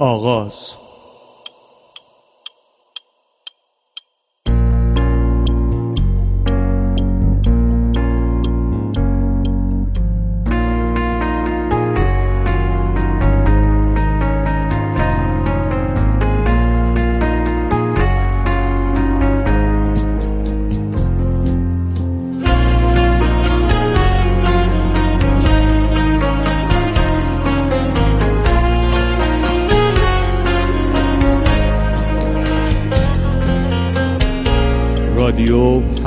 آغاز.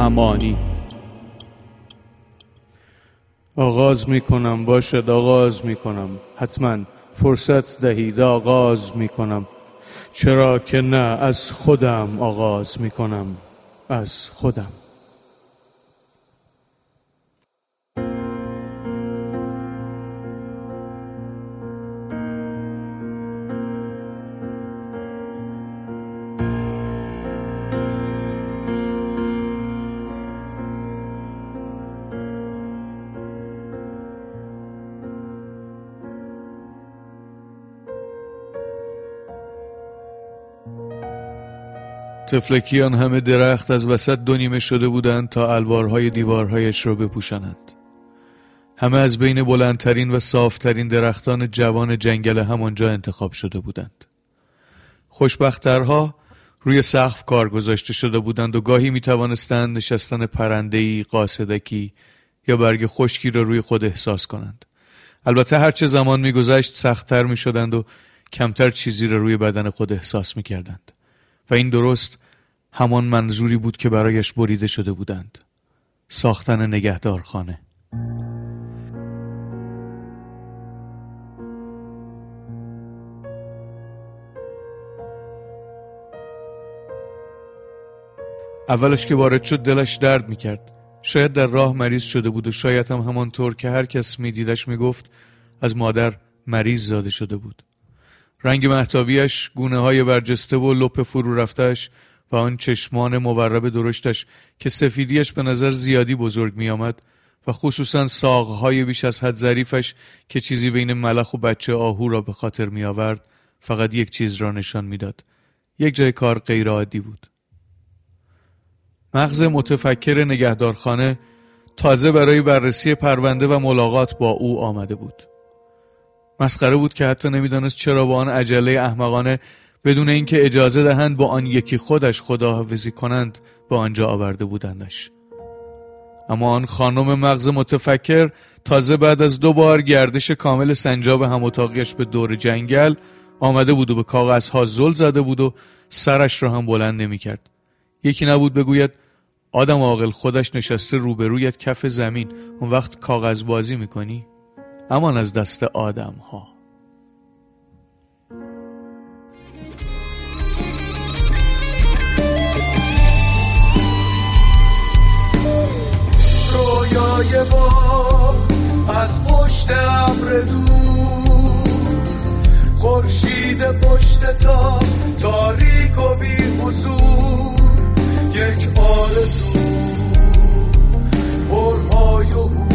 همانی آغاز می کنم باشد آغاز می کنم حتما فرصت دهید آغاز می کنم چرا که نه از خودم آغاز می کنم از خودم. تفلکیان همه درخت از وسط دو نیمه شده بودند تا الوارهای دیوارهایش را بپوشانند. همه از بین بلندترین و صافترین درختان جوان جنگل همانجا انتخاب شده بودند. خوشبختترها روی سقف کار گذاشته شده بودند و گاهی می توانستند نشستن پرندهی، قاصدکی یا برگ خشکی را روی خود احساس کنند. البته هرچه زمان میگذشت سختتر می شدند و کمتر چیزی را روی بدن خود احساس می کردند و این درست همان منظوری بود که برایش بریده شده بودند. ساختن نگهدارخانه. اولش که وارد شد دلش درد می‌کرد. شاید در راه مریض شده بود و شاید هم همانطور که هر کس میدیدش می‌گفت از مادر مریض زاده شده بود. رنگ محتابیش گونه های برجسته و لپ فرو رفتش و آن چشمان مورب درشتش که سفیدیش به نظر زیادی بزرگ می آمد و خصوصا ساقهای بیش از حد ظریفش که چیزی بین ملخ و بچه آهو را به خاطر می آورد فقط یک چیز را نشان می‌داد. یک جای کار غیر عادی بود. مغز متفکر نگهدارخانه تازه برای بررسی پرونده و ملاقات با او آمده بود. مسخره بود که حتی نمی‌دانست چرا با آن عجله احمقانه بدون اینکه اجازه دهند با آن یکی خودش خداحافظی کنند به آنجا آورده بودندش اما آن خانم مغز متفکر تازه بعد از دو بار گردش کامل سنجاب هم به دور جنگل آمده بود و به کاغذها زل زده بود و سرش را هم بلند نمی کرد. یکی نبود بگوید آدم عاقل خودش نشسته روبرویت کف زمین اون وقت کاغذ بازی می‌کنی؟ امان از دست آدم ها رویای با از پشت ابر دور خورشید پشت تا تاریک و بی حضور یک آرزو پرهای و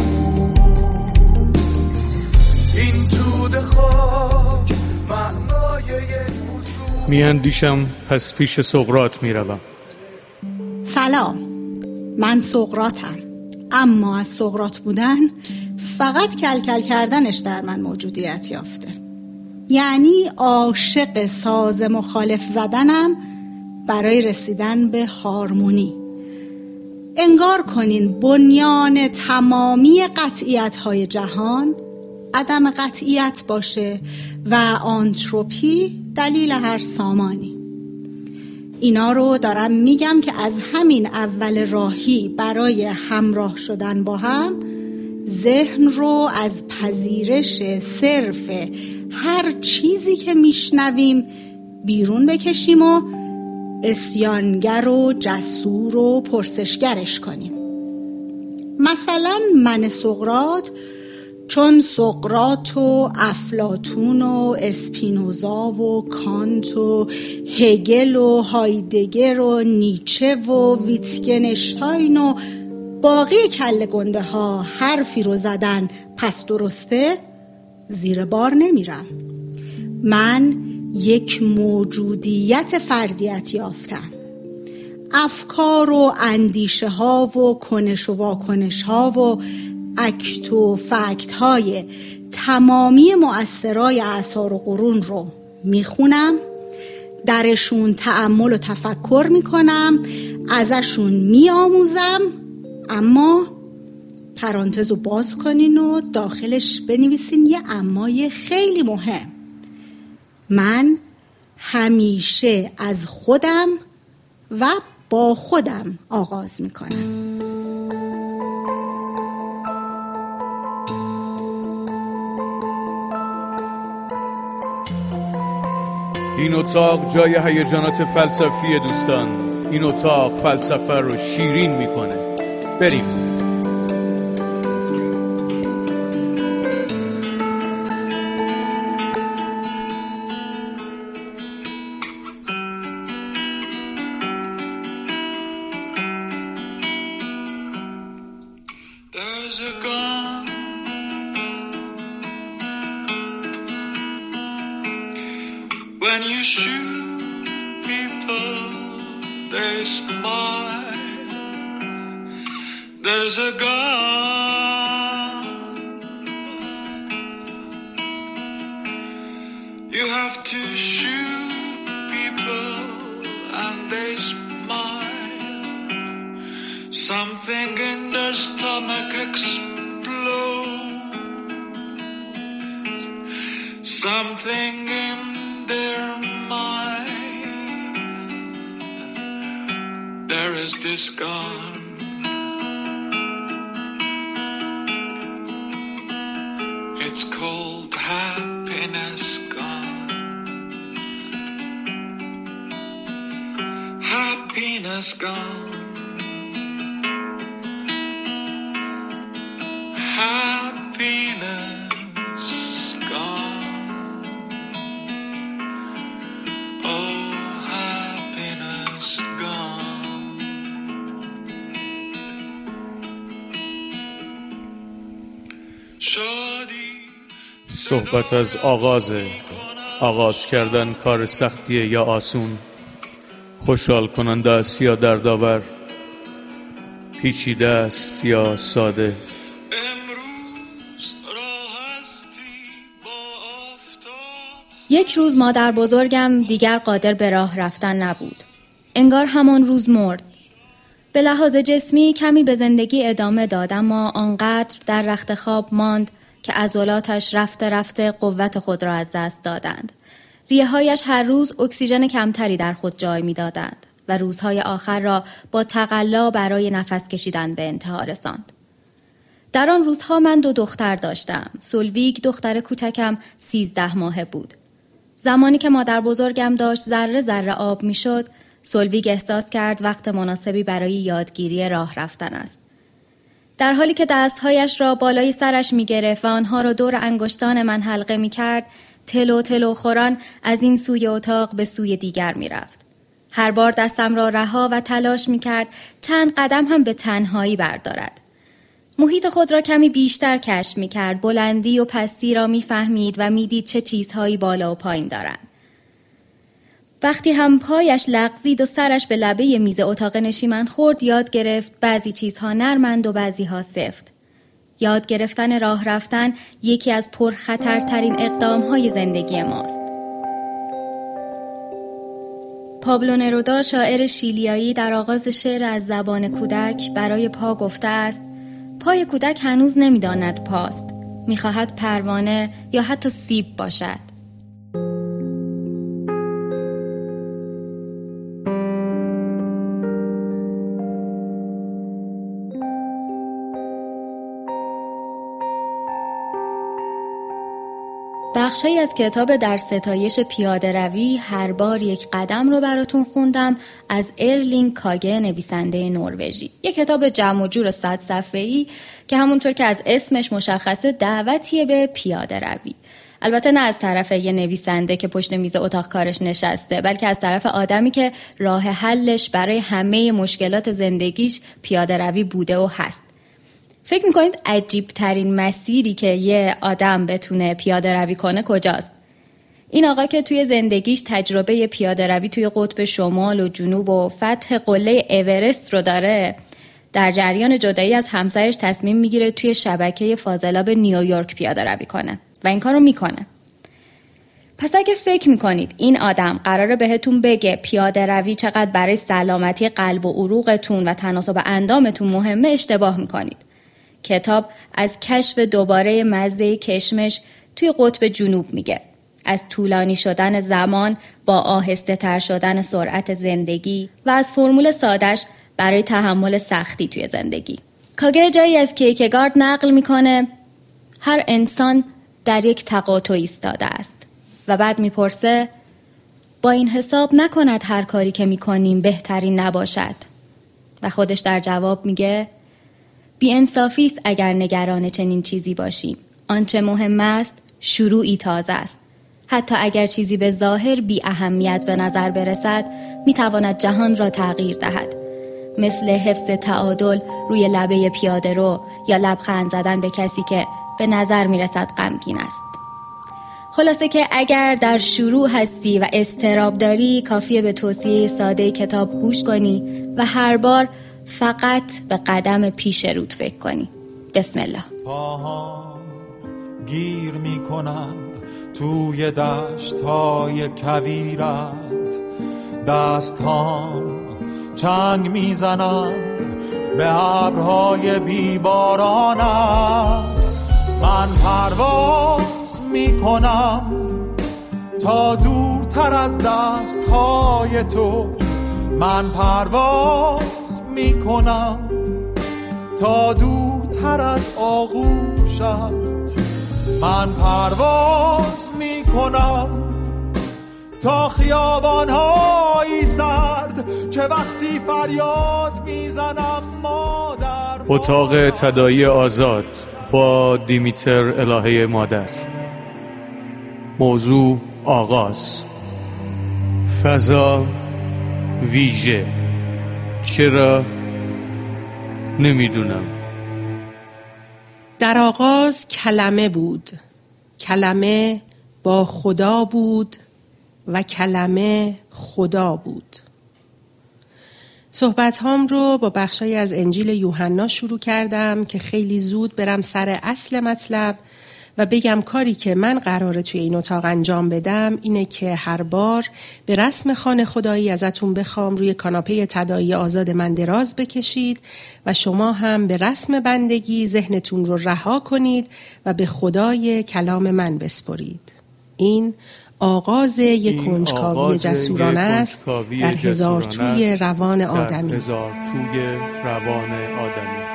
میاندیشم پس پیش سقرات می‌روم. سلام. من سقراتم اما از سقرات بودن فقط کلکل کردنش در من موجودیت یافته. یعنی عاشق ساز مخالف زدنم برای رسیدن به هارمونی. انگار کنین بنیان تمامی قطعیت های جهان عدم قطعیت باشه و آنتروپی دلیل هر سامانی. اینا رو دارم میگم که از همین اول راهی برای همراه شدن با هم ذهن رو از پذیرش صرف هر چیزی که میشنویم بیرون بکشیم و اسیانگر و جسور و پرسشگرش کنیم. مثلا من سقرات چون سقرات و افلاتون و اسپینوزا و کانت و هگل و هایدگر و نیچه و ویتگنشتاین و باقی کل گنده ها حرفی رو زدن پس درسته؟ زیر بار نمیرم. من یک موجودیت فردیت یافتم. افکار و اندیشه ها و کنش و واکنش ها و اکت و فکت های تمامی مؤثرای اثار و قرون رو می‌خونم. درشون تعمل و تفکر می‌کنم. ازشون میآموزم. اما پرانتز رو باز کنین و داخلش بنویسین. یه امای خیلی مهم. من همیشه از خودم و با خودم آغاز می‌کنم. این اتاق جای هیجانات فلسفی دوستان. این اتاق فلسفه رو شیرین می‌کنه. بریم. You have to shoot people and they smile. Something in their stomach explodes. Something in their mind. There is this gone. Happiness gone. صحبت از آغاز آغاز کردن کار سختیه یا آسون؟ خوشحال کننده است یا دردآور پیچیده است یا ساده یک روز مادر بزرگم دیگر قادر به راه رفتن نبود. انگار همان روز مرد. به لحاظ جسمی کمی به زندگی ادامه داد اما آنقدر در رخت خواب ماند که عضلاتش رفته رفته قوت خود را از دست دادند. ریه هایش هر روز اکسیژن کمتری در خود جای می دادند و روزهای آخر را با تقلا برای نفس کشیدن به انتها رساند. در آن روزها من دو دختر داشتم. سولویگ دختر کوچکم سیزده ماهه بود. زمانی که مادر بزرگم داشت ذره ذره آب می شد، سولویگ احساس کرد وقت مناسبی برای یادگیری راه رفتن است. در حالی که دستهایش را بالای سرش می گرفت و آنها را دور انگشتان من حلقه می کرد تلو تلو خوران از این سوی اتاق به سوی دیگر می رفت. هر بار دستم را رها و تلاش می کرد چند قدم هم به تنهایی بردارد. محیط خود را کمی بیشتر کشف می کرد بلندی و پستی را می فهمید و می دید چه چیزهایی بالا و پایین دارند. وقتی هم پایش لغزید و سرش به لبه میز اتاق نشیمن خورد یاد گرفت بعضی چیزها نرمند و بعضی ها سفت. یاد گرفتن راه رفتن یکی از پرخطرترین اقدام های زندگی ماست. پابلو نرودا شاعر شیلیایی در آغاز شعر از زبان کودک برای پا گفته است پای کودک هنوز نمی‌داند پاست می‌خواهد پروانه یا حتی سیب باشد بخشی از کتاب در ستایش پیاده روی هر بار یک قدم رو براتون خوندم از ارلینگ کاگه نویسنده نروژی. یک کتاب جمع و جور صد صفحه‌ای که همونطور که از اسمش مشخصه دعوتیه به پیاده روی. البته نه از طرف یه نویسنده که پشت میز اتاق کارش نشسته بلکه از طرف آدمی که راه حلش برای همه مشکلات زندگیش پیاده روی بوده و هست. فکر می‌کنید عجیب ترین مسیری که یه آدم بتونه پیاده روی کنه کجاست؟ این آقا که توی زندگیش تجربه پیاده روی توی قطب شمال و جنوب و فتح قله اورست رو داره در جریان جدایی از همسرش تصمیم می‌گیره توی شبکه فاضلاب نیویورک پیاده روی کنه و این کار رو می‌کنه پس اگه فکر می‌کنید این آدم قراره بهتون بگه پیاده روی چقدر برای سلامتی قلب و عروقتون و تناسب اندامتون مهمه اشتباه می‌کنید. کتاب از کشف دوباره مزه کشمش توی قطب جنوب میگه. از طولانی شدن زمان با آهسته تر شدن سرعت زندگی و از فرمول سادش برای تحمل سختی توی زندگی. کاگه جایی از کیکگارد نقل می‌کنه هر انسان در یک تقاطع ایستاده است. و بعد می‌پرسه با این حساب نکند هر کاری که می‌کنیم بهترین نباشد و خودش در جواب میگه بی انصافی است اگر نگران چنین چیزی باشیم آنچه مهم است شروعی تازه است. حتی اگر چیزی به ظاهر بی اهمیت به نظر برسد می‌تواند جهان را تغییر دهد. مثل حفظ تعادل روی لبه پیاده رو یا لبخند زدن به کسی که به نظر می‌رسد غمگین است. خلاصه که اگر در شروع هستی و استراب داری کافیه به توصیه ساده کتاب گوش کنی و هر بار فقط به قدم پیش رود فکر کنی. بسم الله. پاهام گیر می کند توی دشت های کویرت. دست چنگ می‌زنند به ابرهای بیبارانت. من پرواز می کنم تا دورتر از دست های تو. من پرواز می کنم تا دورتر از آغوشت. من پرواز می کنم تا خیابان های سرد که وقتی فریاد می‌زنم مادر اتاق تدایی آزاد با دیمیتر الهه مادر. موضوع آغاز. فضا ویژه. چرا نمی‌دونم. در آغاز کلمه بود. کلمه با خدا بود و کلمه خدا بود. صحبت هام رو با بخشای از انجیل یوحنا شروع کردم که خیلی زود برم سر اصل مطلب و بگم کاری که من قراره توی این اتاق انجام بدم اینه که هر بار به رسم خانه خدایی ازتون بخوام روی کاناپه تدایی آزاد من دراز بکشید و شما هم به رسم بندگی ذهنتون رو رها کنید و به خدای کلام من بسپرید. این آغاز یک کنجکاوی جسورانه است در هزار توی روان آدمی. هزار توی روان آدمی.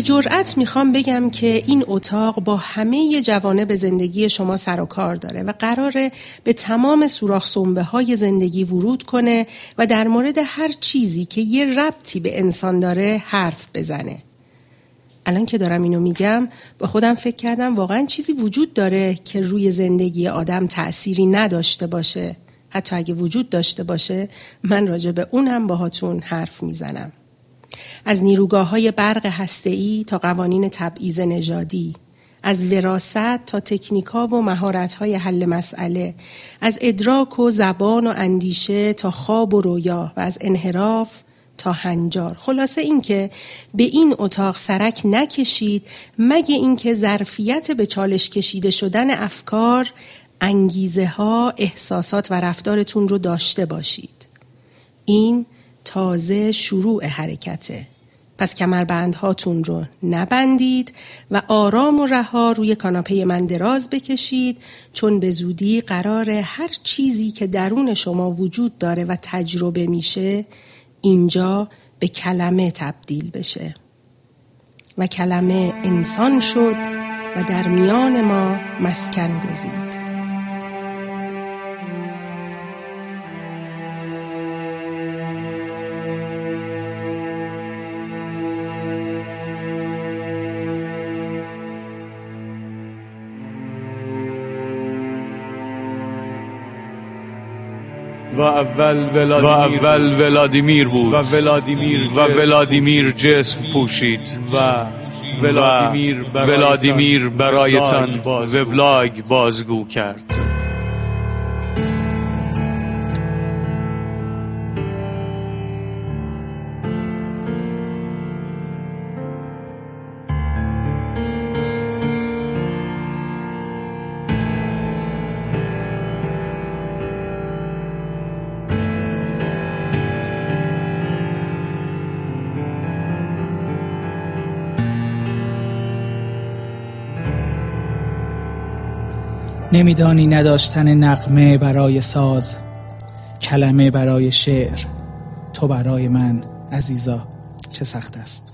به جرأت می‌خوام بگم که این اتاق با همه جوانب زندگی شما سر و کار داره و قراره به تمام سوراخ سنبه های زندگی ورود کنه و در مورد هر چیزی که یه ربطی به انسان داره حرف بزنه. الان که دارم اینو میگم با خودم فکر کردم واقعا چیزی وجود داره که روی زندگی آدم تأثیری نداشته باشه حتی اگه وجود داشته باشه من راجع به اونم باهاتون حرف می‌زنم از نیروگاه های برق هسته‌ای تا قوانین تبعیض نژادی از وراست تا تکنیکا و مهارت های حل مسئله از ادراک و زبان و اندیشه تا خواب و رویا و از انحراف تا هنجار. خلاصه اینکه به این اتاق سرک نکشید مگه اینکه ظرفیت به چالش کشیده شدن افکار انگیزه ها احساسات و رفتارتون رو داشته باشید. این تازه شروع حرکته. پس کمربندهاتون رو نبندید و آرام و رها روی کاناپه من دراز بکشید چون به زودی قرار هر چیزی که درون شما وجود داره و تجربه میشه اینجا به کلمه تبدیل بشه. و کلمه انسان شد و در میان ما مسکن گزید. و اول ولادیمیر, و اول ولادیمیر بود. و ولادیمیر و ولادیمیر جسم پوشید. و ولادیمیر, ولادیمیر برایتان وبلاگ بازگو کرد. نمیدانی نداشتن نقمه برای ساز کلمه برای شعر تو برای من عزیزا چه سخت است.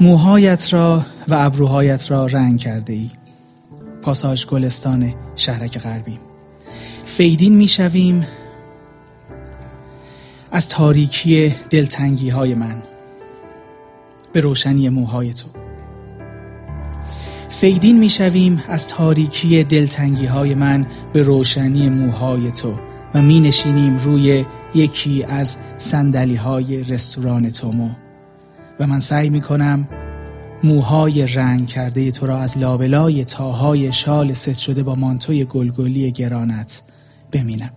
موهایت را و ابروهایت را رنگ کرده ای پاساژ گلستان شهرک غربی. فیدین می‌شویم از تاریکی دلتنگی های من. به روشنی موهای تو. فیدین می‌شویم از تاریکی دلتنگی های من به روشنی موهای تو و می نشینیم روی یکی از سندلی های رستوران تومو و من سعی می کنم موهای رنگ کرده تو را از لابلای تاهای شال ست شده با مانتوی گلگلی گرانت ببینم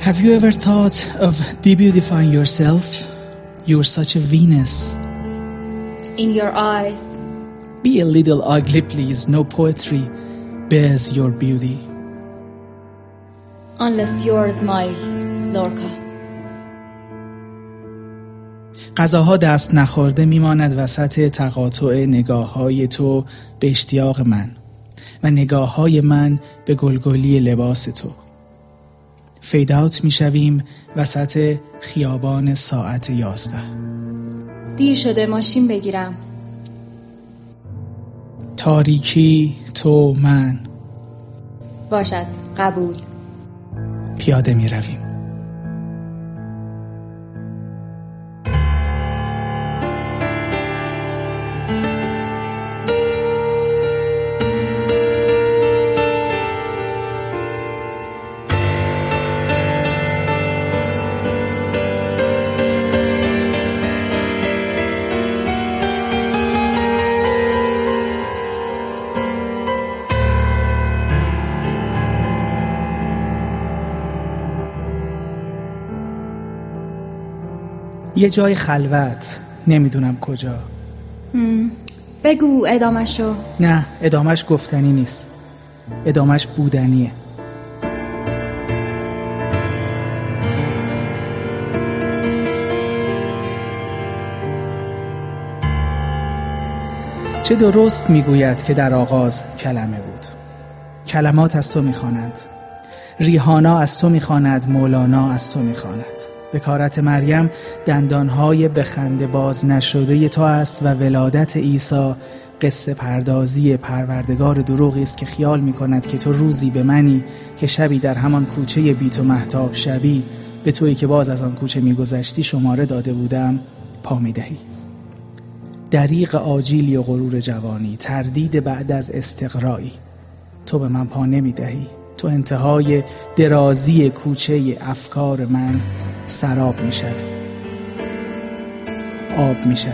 Have you ever thought of debeautifying yourself? You're such a Venus. In your eyes. Be a little ugly, please. No poetry bears your beauty. Unless yours, my Lorca. غذاها دست نخورده میماند وسط تقاطع نگاه های تو به اشتیاق من و نگاه های من به گلگلی لباس تو فیداوت می‌شویم وسط خیابان ساعت یازده دیر شده ماشین بگیرم. تاریکی تو من. باشد. قبول. پیاده می رویم یه جای خلوت. نمی‌دونم کجا. بگو ادامشو نه ادامش گفتنی نیست. ادامش بودنیه. چه درست می‌گوید که در آغاز کلمه بود؟ کلمات از تو می‌خوانند. ریحانا از تو می‌خواند مولانا از تو می‌خواند. بکارت مریم دندانهای به خنده باز نشده تو است و ولادت عیسی قصه پردازی پروردگار دروغی است که خیال می کند که تو روزی به منی که شبی در همان کوچه بیت و محتاب شبی به تویی که باز از آن کوچه میگذشتی شماره داده بودم پا می دهی دریق آجیلی و غرور جوانی تردید بعد از استقرایی تو به من پا نمی دهی تو انتهای درازی کوچه افکار من سراب می‌شوی. آب می‌شوی.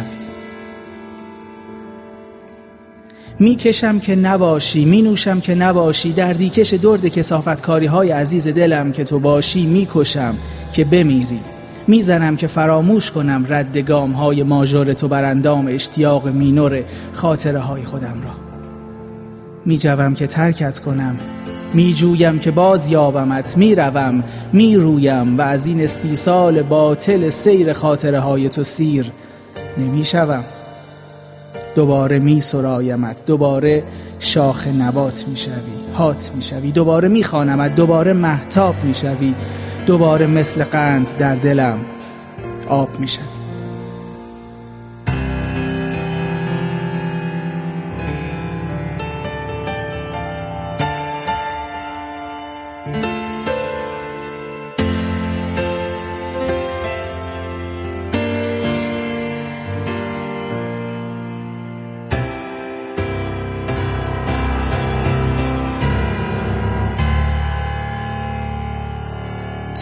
می‌کشم که نباشی می نوشم که نباشی در دیکش درد کسافتکاری های عزیز دلم که تو باشی می‌کشم که بمیری. می‌زنم که فراموش کنم رد گام های ماژور تو برندام اشتیاق مینور خاطره های خودم را. میجوم که ترکت کنم می جویم که باز یابمت می روم می رویم و از این استیصال باطل سیر خاطره های تو سیر نمی شوم دوباره می سرایمت دوباره شاخ نبات می شوی هات می شوی دوباره می خانمت دوباره محتاب می شوی دوباره مثل قند در دلم آب می شوی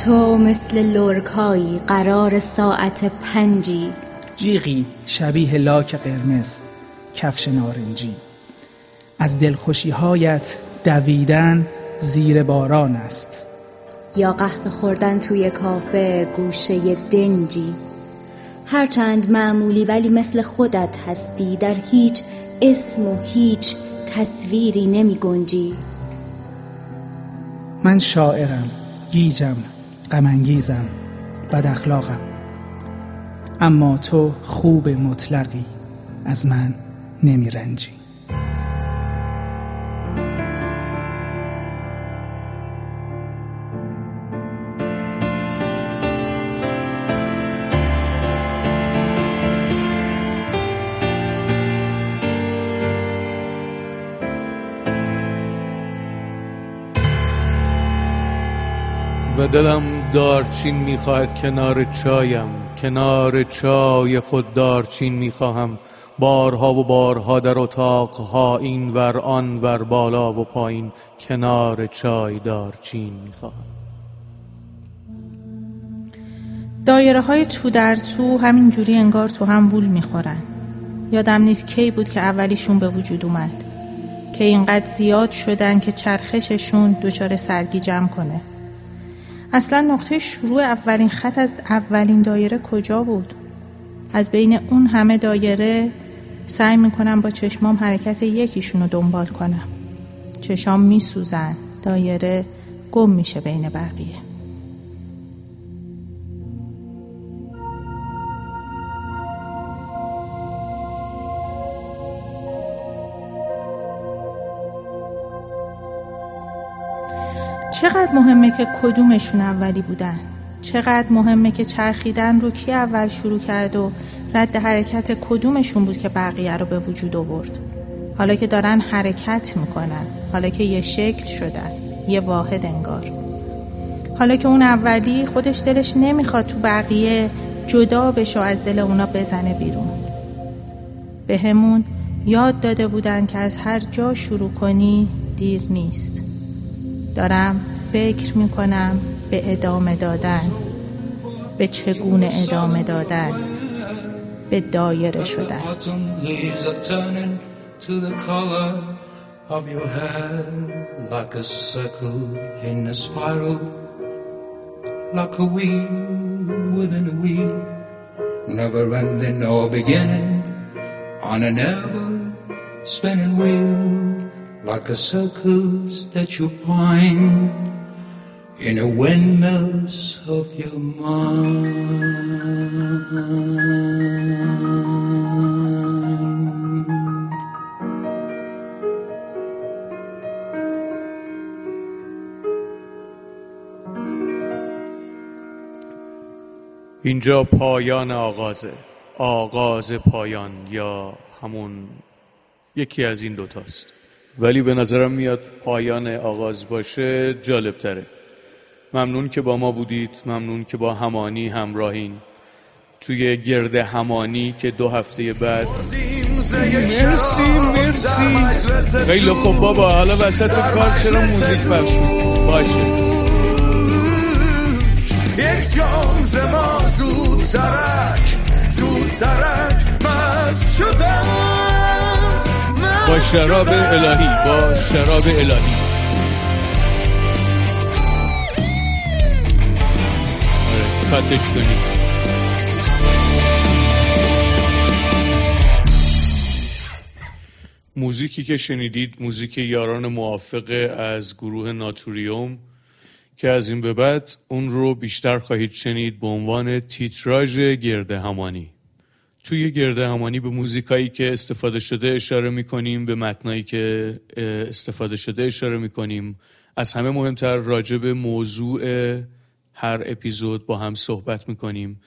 تو مثل لورکایی قرار ساعت پنجی. جیغی شبیه لاک قرمز کفش نارنجی. از دلخوشی هایت دویدن زیر باران است. یا قهوه خوردن توی کافه گوشه دنجی. هرچند معمولی ولی مثل خودت هستی در هیچ اسم و هیچ تصویری نمی گنجی من شاعرم گیجم. غمانگیزم بد اخلاقم. اما تو خوب مطلقی از من نمی رنجی. دلم دارچین می‌خواهد کنار چایم کنار چای خود دارچین می‌خواهم. بارها و بارها در اتاقها این ور آن ور بالا و پایین کنار چای دارچین می‌خواهم. دایره های تو در تو همین جوری انگار تو هم وول می‌خورن. یادم نیست کی بود که اولیشون به وجود اومد. که اینقدر زیاد شدن که چرخششون دچار سرگی جمع کنه. اصلا نقطه شروع اولین خط از اولین دایره کجا بود؟ از بین اون همه دایره سعی می‌کنم با چشمام حرکت یکیشون رو دنبال کنم چشام میسوزن دایره گم میشه بین بقیه چقدر مهمه که کدومشون اولی بودن؟ چقدر مهمه که چرخیدن رو کی اول شروع کرد و رد حرکت کدومشون بود که بقیه رو به وجود آورد؟ حالا که دارن حرکت می‌کنن حالا که یه شکل شدن یه واحد انگار. حالا که اون اولی خودش دلش نمی‌خواد تو بقیه جدا بشه از دل اونا بزنه بیرون. به همون یاد داده بودن که از هر جا شروع کنی دیر نیست. دارم فکر می کنم به ادامه دادن به چگونه ادامه دادن به دایره شدن of your hair like a circle in a spiral, like a wheel within a wheel, never ending or beginning on an ever spinning wheel, like a circles that you find in the windmills of your mind. اینجا پایان آغازه. آغاز پایان یا همون یکی از این دوتاست. ولی به نظرم میاد پایان آغاز باشه جالب تره ممنون که با ما بودید ممنون که با همانی همراهین. توی گرد همانی که دو هفته بعد. مرسی مرسی. خیلی خوب بابا حالا وسط کار چرا موزیک پخش؟ باشه؟ یک جام زما زود ترک زود ترک مست شدم با شراب الهی با شراب الهی. کاتش کنید موزیکی که شنیدید موزیک یاران موافقه از گروه ناتوریوم که از این به بعد اون رو بیشتر خواهید شنید به عنوان تیتراژ گرده همانی. توی گرده همانی به موزیکایی که استفاده شده اشاره می‌کنیم به متنایی که استفاده شده اشاره می‌کنیم. از همه مهمتر راجع به موضوع هر اپیزود با هم صحبت می‌کنیم.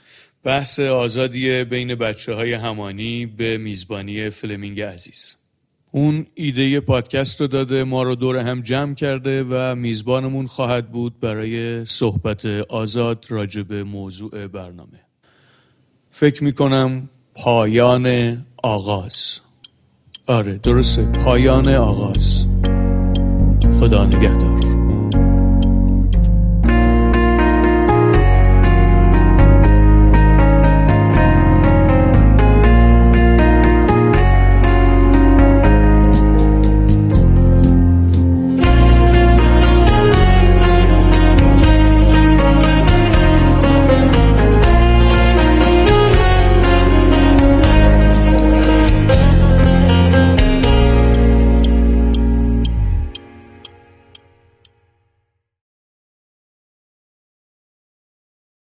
بحث آزادی بین بچه های همانی به میزبانی فلمینگ عزیز. اون ایده پادکست رو داده ما رو دور هم جمع کرده و میزبانمون خواهد بود برای صحبت آزاد راجع به موضوع برنامه. فکر می‌کنم پایان آغاز. آره درسته پایان آغاز. خدا نگهدار.